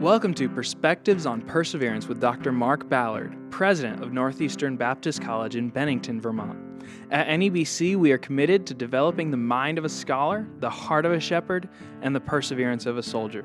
Welcome to Perspectives on Perseverance with Dr. Mark Ballard, President of Northeastern Baptist College in Bennington, Vermont. At NEBC, we are committed to developing the mind of a scholar, the heart of a shepherd, and the perseverance of a soldier.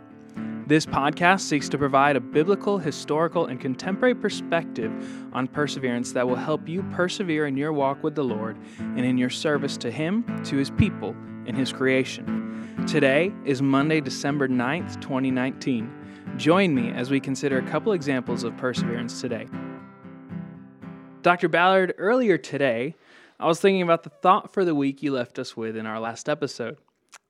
This podcast seeks to provide a biblical, historical, and contemporary perspective on perseverance that will help you persevere in your walk with the Lord and in your service to Him, to His people, and His creation. Today is Monday, December 9th, 2019. Join me as we consider a couple examples of perseverance today. Dr. Ballard, earlier today, I was thinking about the thought for the week you left us with in our last episode.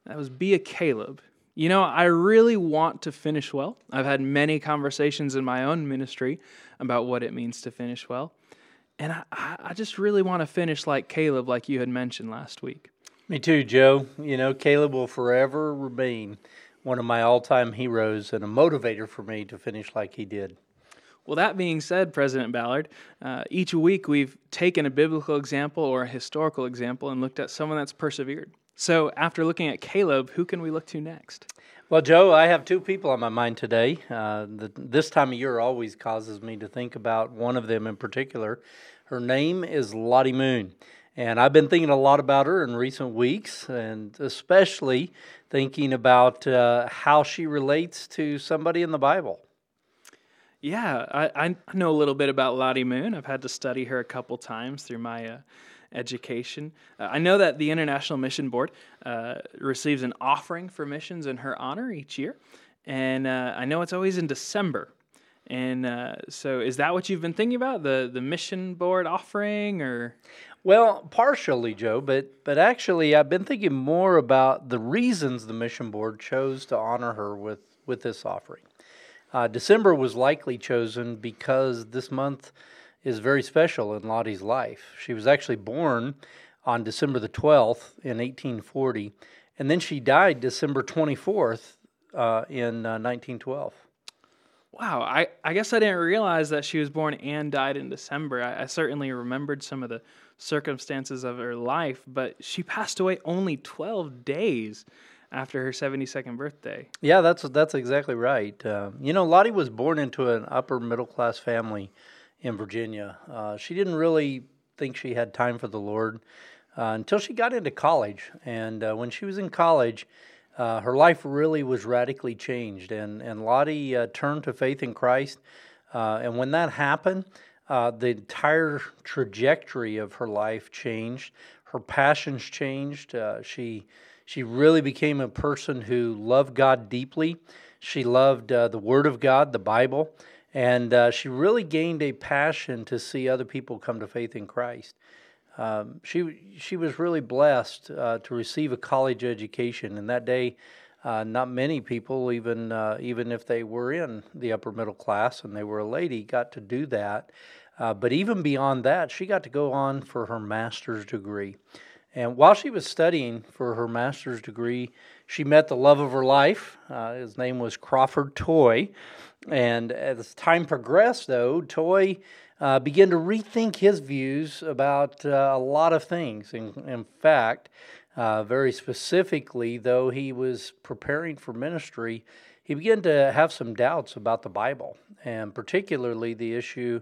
That was be a Caleb. You know, I really want to finish well. I've had many conversations in my own ministry about what it means to finish well. And I, I just really want to finish like Caleb, like you had mentioned last week. Me too, Joe. You know, Caleb will forever remain one of my all time heroes and a motivator for me to finish like he did. Well, that being said, President Ballard, uh, each week we've taken a biblical example or a historical example and looked at someone that's persevered. So, after looking at Caleb, who can we look to next? Well, Joe, I have two people on my mind today. Uh, the, this time of year always causes me to think about one of them in particular. Her name is Lottie Moon. And I've been thinking a lot about her in recent weeks, and especially thinking about uh, how she relates to somebody in the Bible. Yeah, I, I know a little bit about Lottie Moon. I've had to study her a couple times through my uh, education. Uh, I know that the International Mission Board uh, receives an offering for missions in her honor each year, and uh, I know it's always in December. And uh, so, is that what you've been thinking about the the mission board offering, or? Well, partially, Joe, but but actually, I've been thinking more about the reasons the mission board chose to honor her with with this offering. Uh, December was likely chosen because this month is very special in Lottie's life. She was actually born on December the 12th in 1840, and then she died December 24th uh, in uh, 1912. Wow, I, I guess I didn't realize that she was born and died in December. I, I certainly remembered some of the circumstances of her life, but she passed away only 12 days after her 72nd birthday. Yeah, that's that's exactly right. Uh, you know, Lottie was born into an upper middle class family in Virginia. Uh, she didn't really think she had time for the Lord uh, until she got into college, and uh, when she was in college. Uh, her life really was radically changed, and and Lottie uh, turned to faith in Christ. and when that happened, the entire trajectory of her life changed. Her passions changed. she she really became a person who loved God deeply. She loved uh, the Word of God, the Bible, and uh, she really gained a passion to see other people come to faith in Christ. Um, she she was really blessed uh, to receive a college education, and that day, uh, not many people, even uh, even if they were in the upper middle class and they were a lady, got to do that. Uh, but even beyond that, she got to go on for her master's degree. And while she was studying for her master's degree, she met the love of her life. Uh, his name was Crawford Toy. And as time progressed, though, Toy uh, began to rethink his views about uh, a lot of things. In, in fact, uh, very specifically, though he was preparing for ministry, he began to have some doubts about the Bible, and particularly the issue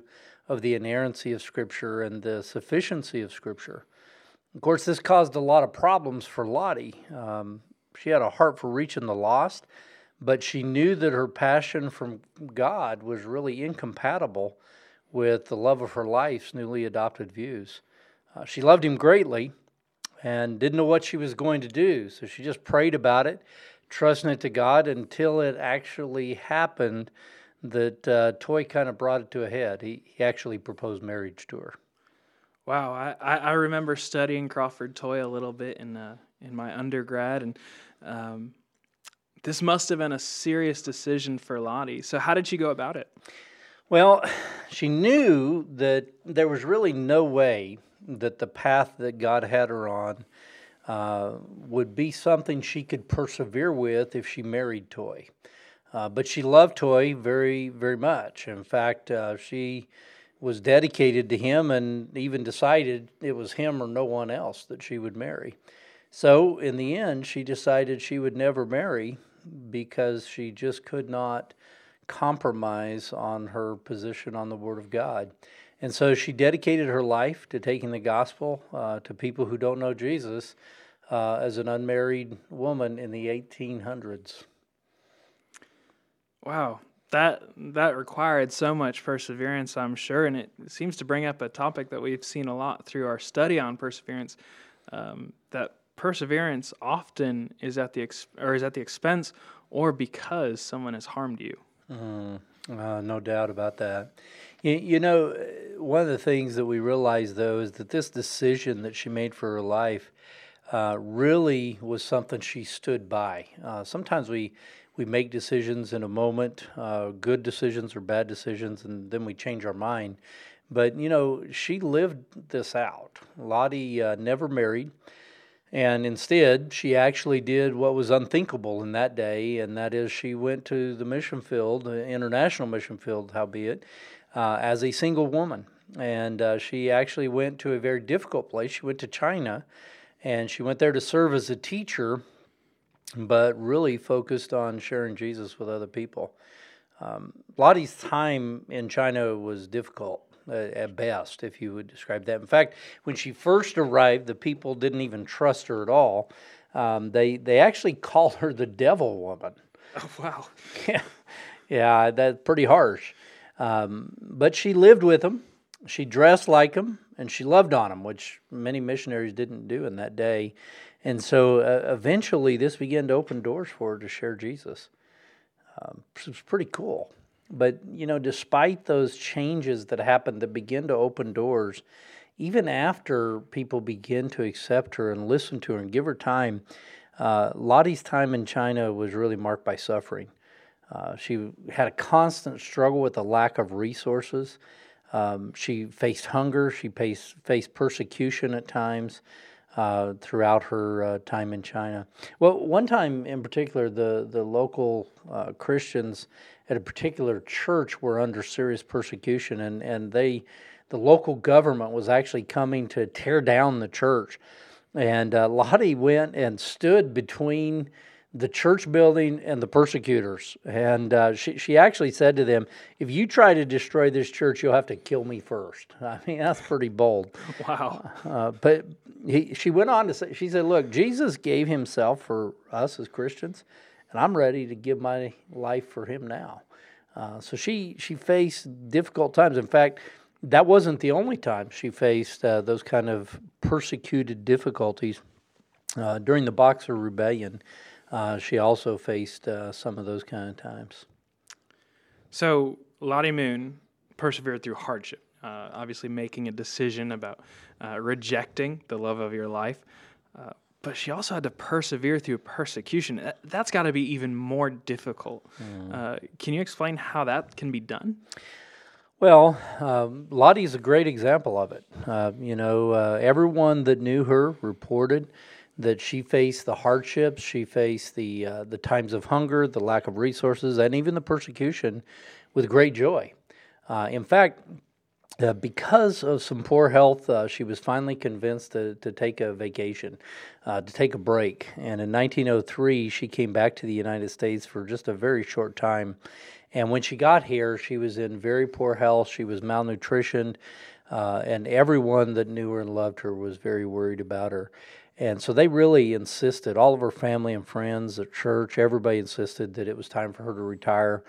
of the inerrancy of Scripture and the sufficiency of Scripture. Of course, this caused a lot of problems for Lottie. Um, she had a heart for reaching the lost, but she knew that her passion from God was really incompatible with the love of her life's newly adopted views. Uh, she loved him greatly and didn't know what she was going to do, so she just prayed about it, trusting it to God until it actually happened that uh, Toy kind of brought it to a head. He, he actually proposed marriage to her. Wow, I, I remember studying Crawford Toy a little bit in uh, in my undergrad, and um, this must have been a serious decision for Lottie. So, how did she go about it? Well, she knew that there was really no way that the path that God had her on uh, would be something she could persevere with if she married Toy. Uh, but she loved Toy very, very much. In fact, uh, she was dedicated to him and even decided it was him or no one else that she would marry. So, in the end, she decided she would never marry because she just could not compromise on her position on the Word of God. And so she dedicated her life to taking the gospel uh, to people who don't know Jesus uh, as an unmarried woman in the 1800s. Wow, that that required so much perseverance, I'm sure, and it seems to bring up a topic that we've seen a lot through our study on perseverance. Um, that perseverance often is at the ex- or is at the expense or because someone has harmed you. Mm, uh, no doubt about that. You, you, know, one of the things that we realize though is that this decision that she made for her life uh, really was something she stood by. Uh, sometimes we we make decisions in a moment, uh, good decisions or bad decisions, and then we change our mind. But you know, she lived this out. Lottie uh, never married. And instead, she actually did what was unthinkable in that day, and that is she went to the mission field, the international mission field, howbeit, uh, as a single woman. And uh, she actually went to a very difficult place. She went to China, and she went there to serve as a teacher, but really focused on sharing Jesus with other people. Um, Lottie's time in China was difficult at best, if you would describe that. In fact, when she first arrived, the people didn't even trust her at all. Um, they they actually called her the devil woman. Oh wow! Yeah, yeah, that's pretty harsh. Um, but she lived with them. She dressed like them, and she loved on them, which many missionaries didn't do in that day. And so, uh, eventually, this began to open doors for her to share Jesus. Um, it was pretty cool. But, you know, despite those changes that happened that begin to open doors, even after people begin to accept her and listen to her and give her time, uh, Lottie's time in China was really marked by suffering. Uh, she had a constant struggle with the lack of resources. Um, she faced hunger. She faced, faced persecution at times uh, throughout her uh, time in China. Well, one time in particular, the the local uh, Christians at a particular church were under serious persecution, and and they the local government was actually coming to tear down the church, and uh, Lottie went and stood between the church building and the persecutors. And uh, she, she actually said to them, If you try to destroy this church, you'll have to kill me first. I mean, that's pretty bold. Wow. Uh, but he, she went on to say, She said, Look, Jesus gave himself for us as Christians, and I'm ready to give my life for him now. Uh, so she, she faced difficult times. In fact, that wasn't the only time she faced uh, those kind of persecuted difficulties. Uh, during the Boxer Rebellion, uh, she also faced uh, some of those kind of times. So Lottie Moon persevered through hardship, uh, obviously making a decision about uh, rejecting the love of your life. Uh, but she also had to persevere through persecution. That's got to be even more difficult. Mm. can you explain how that can be done? Well, um, Lottie's a great example of it. Uh, you know, uh, everyone that knew her reported that she faced the hardships, she faced the uh, the times of hunger, the lack of resources, and even the persecution with great joy. Uh, in fact, uh, because of some poor health, uh, she was finally convinced to, to take a vacation, uh, to take a break. And in 1903, she came back to the United States for just a very short time. And when she got here, she was in very poor health. She was malnutritioned, uh, and everyone that knew her and loved her was very worried about her. And so they really insisted, all of her family and friends at church, everybody insisted that it was time for her to retire,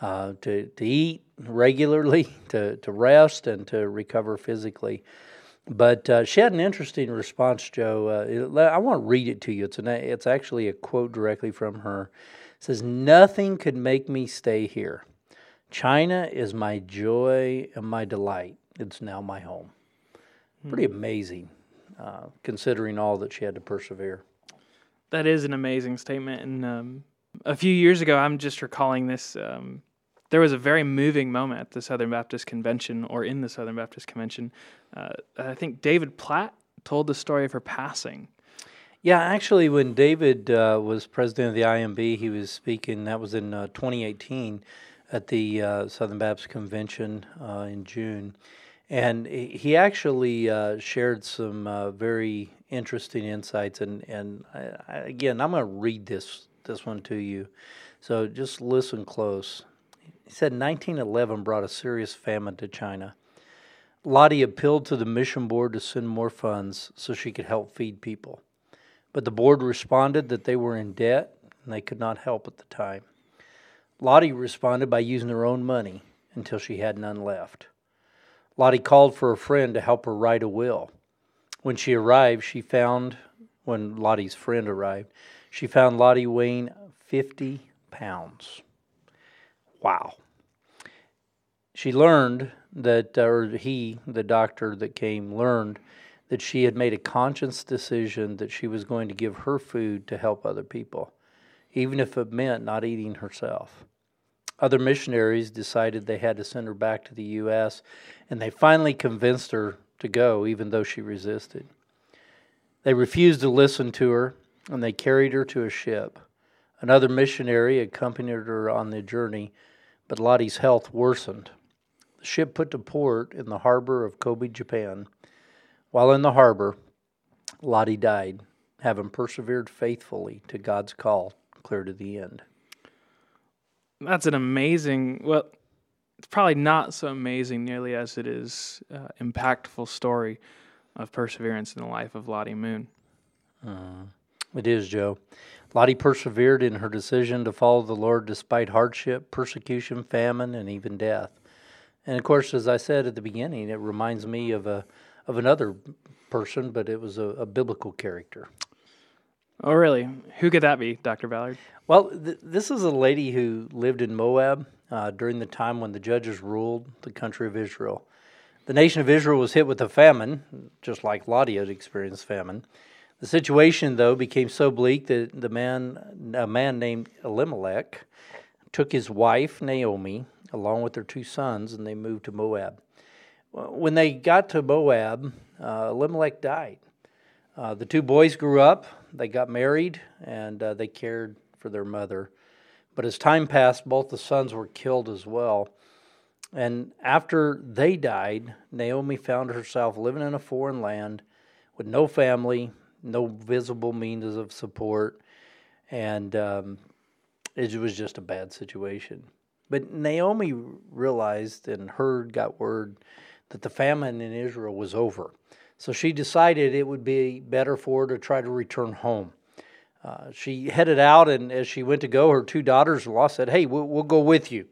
uh, to, to eat regularly, to, to rest, and to recover physically. But uh, she had an interesting response, Joe. Uh, I want to read it to you. It's, an, it's actually a quote directly from her. It says, Nothing could make me stay here. China is my joy and my delight. It's now my home. Pretty hmm. amazing. Uh, considering all that she had to persevere. That is an amazing statement. And um, a few years ago, I'm just recalling this. Um, there was a very moving moment at the Southern Baptist Convention, or in the Southern Baptist Convention. Uh, I think David Platt told the story of her passing. Yeah, actually, when David uh, was president of the IMB, he was speaking. That was in uh, 2018 at the uh, Southern Baptist Convention uh, in June and he actually uh, shared some very interesting insights. And and I, again, I'm going to read this this one to you, so just listen close. He said 1911 brought a serious famine to China. Lottie appealed to the mission board to send more funds so she could help feed people. But the board responded that they were in debt and they could not help at the time. Lottie responded by using her own money until she had none left. Lottie called for a friend to help her write a will. When she arrived, she found, when Lottie's friend arrived, she found Lottie weighing 50 pounds. Wow. She learned that, uh, or he, the doctor that came, learned that she had made a conscious decision that she was going to give her food to help other people, even if it meant not eating herself. Other missionaries decided they had to send her back to the U.S., and they finally convinced her to go, even though she resisted. They refused to listen to her, and they carried her to a ship. Another missionary accompanied her on the journey, but Lottie's health worsened. The ship put to port in the harbor of Kobe, Japan. While in the harbor, Lottie died, having persevered faithfully to God's call clear to the end. That's an amazing, well, it's probably not so amazing nearly as it is uh, impactful story of perseverance in the life of Lottie Moon. Uh, it is, Joe. Lottie persevered in her decision to follow the Lord despite hardship, persecution, famine, and even death. And of course, as I said at the beginning, it reminds me of a of another person, but it was a, a biblical character. Oh, really? Who could that be, Dr. Ballard? Well, th- this is a lady who lived in Moab uh, during the time when the judges ruled the country of Israel. The nation of Israel was hit with a famine, just like Lottie had experienced famine. The situation, though, became so bleak that the man, a man named Elimelech, took his wife Naomi along with their two sons, and they moved to Moab. When they got to Moab, uh, Elimelech died. Uh, the two boys grew up, they got married, and uh, they cared for their mother. But as time passed, both the sons were killed as well. And after they died, Naomi found herself living in a foreign land with no family, no visible means of support, and um, it was just a bad situation. But Naomi realized and heard, got word that the famine in Israel was over. So she decided it would be better for her to try to return home. Uh, she headed out, and as she went to go, her two daughters in law said, Hey, we'll, we'll go with you.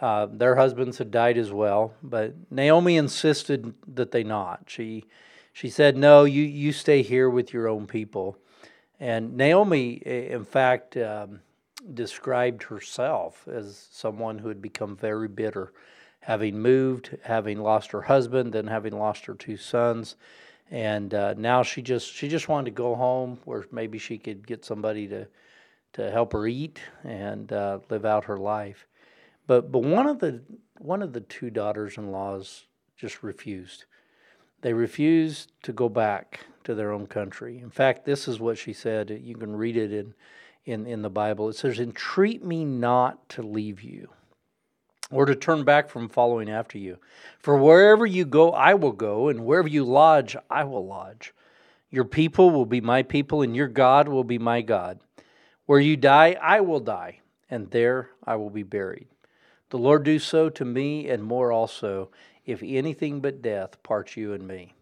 Uh, their husbands had died as well, but Naomi insisted that they not. She she said, No, you, you stay here with your own people. And Naomi, in fact, um, described herself as someone who had become very bitter, having moved, having lost her husband, then having lost her two sons. And uh, now she just she just wanted to go home where maybe she could get somebody to to help her eat and uh, live out her life. But but one of the one of the two daughters-in-laws just refused. They refused to go back to their own country. In fact, this is what she said. You can read it in, in, in the Bible. It says, Entreat me not to leave you or to turn back from following after you. For wherever you go, I will go, and wherever you lodge, I will lodge. Your people will be my people, and your God will be my God. Where you die, I will die, and there I will be buried. The Lord do so to me, and more also, if anything but death parts you and me.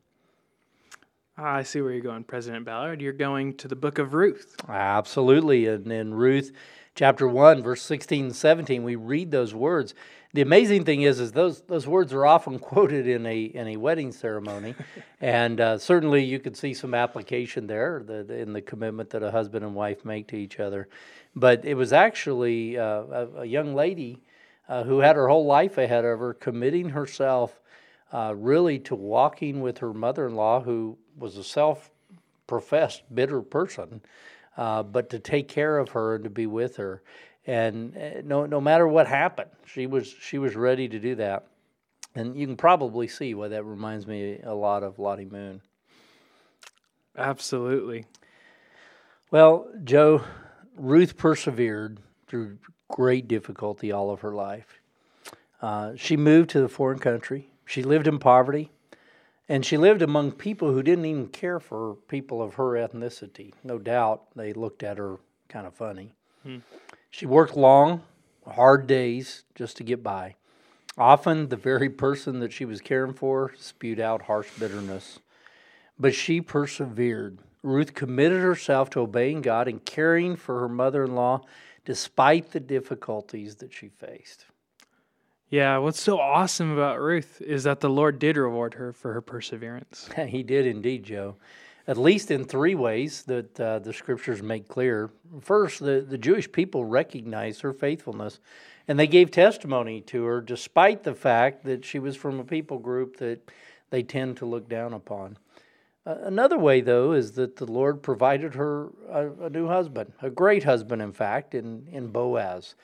I see where you're going, President Ballard. You're going to the book of Ruth. Absolutely. And in Ruth chapter 1, verse 16 and 17, we read those words. The amazing thing is, is those, those words are often quoted in a, in a wedding ceremony. and uh, certainly you could see some application there the, the, in the commitment that a husband and wife make to each other. But it was actually uh, a, a young lady uh, who had her whole life ahead of her, committing herself uh, really to walking with her mother in law, who was a self professed bitter person, uh, but to take care of her and to be with her. And uh, no, no matter what happened, she was, she was ready to do that. And you can probably see why that reminds me a lot of Lottie Moon. Absolutely. Well, Joe, Ruth persevered through great difficulty all of her life. Uh, she moved to the foreign country. She lived in poverty, and she lived among people who didn't even care for people of her ethnicity. No doubt they looked at her kind of funny. Hmm. She worked long hard days just to get by. Often, the very person that she was caring for spewed out harsh bitterness. But she persevered. Ruth committed herself to obeying God and caring for her mother in law despite the difficulties that she faced. Yeah, what's so awesome about Ruth is that the Lord did reward her for her perseverance. he did indeed, Joe. At least in three ways that uh, the scriptures make clear. First, the, the Jewish people recognized her faithfulness and they gave testimony to her despite the fact that she was from a people group that they tend to look down upon. Uh, another way, though, is that the Lord provided her a, a new husband, a great husband, in fact, in, in Boaz.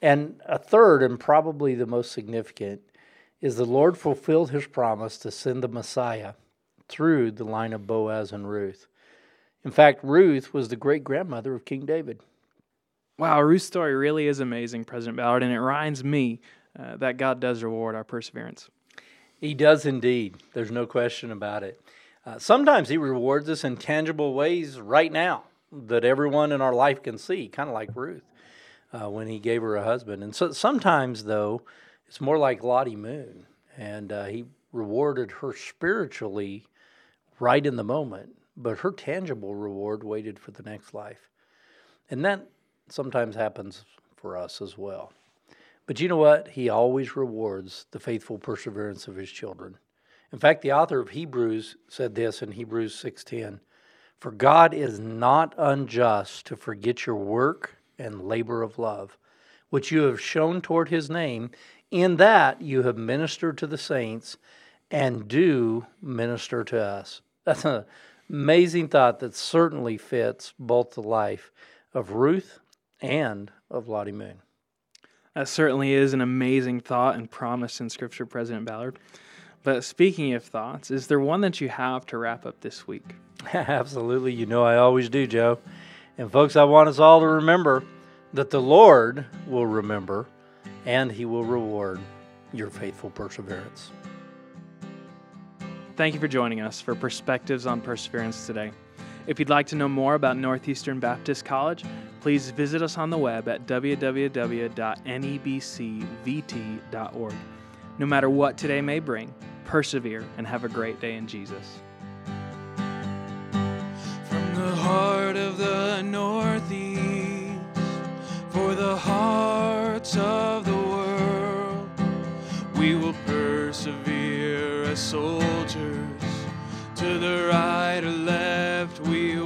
And a third, and probably the most significant, is the Lord fulfilled his promise to send the Messiah through the line of Boaz and Ruth. In fact, Ruth was the great grandmother of King David. Wow, Ruth's story really is amazing, President Ballard, and it reminds me uh, that God does reward our perseverance. He does indeed. There's no question about it. Uh, sometimes He rewards us in tangible ways right now that everyone in our life can see, kind of like Ruth uh, when he gave her a husband. And so sometimes, though, it's more like Lottie Moon, and uh, he rewarded her spiritually right in the moment, but her tangible reward waited for the next life. And that sometimes happens for us as well. But you know what? He always rewards the faithful perseverance of his children. In fact, the author of Hebrews said this in Hebrews 6:10, "For God is not unjust to forget your work and labor of love, which you have shown toward his name, in that you have ministered to the saints and do minister to us. That's an amazing thought that certainly fits both the life of Ruth and of Lottie Moon. That certainly is an amazing thought and promise in Scripture, President Ballard. But speaking of thoughts, is there one that you have to wrap up this week? Absolutely. You know I always do, Joe. And folks, I want us all to remember that the Lord will remember and he will reward your faithful perseverance. Thank you for joining us for Perspectives on Perseverance today. If you'd like to know more about Northeastern Baptist College, please visit us on the web at www.nebcvt.org. No matter what today may bring, persevere and have a great day in Jesus. From the heart of the Northeast, for the hearts of the world, we will persevere as soldiers to the right or left. We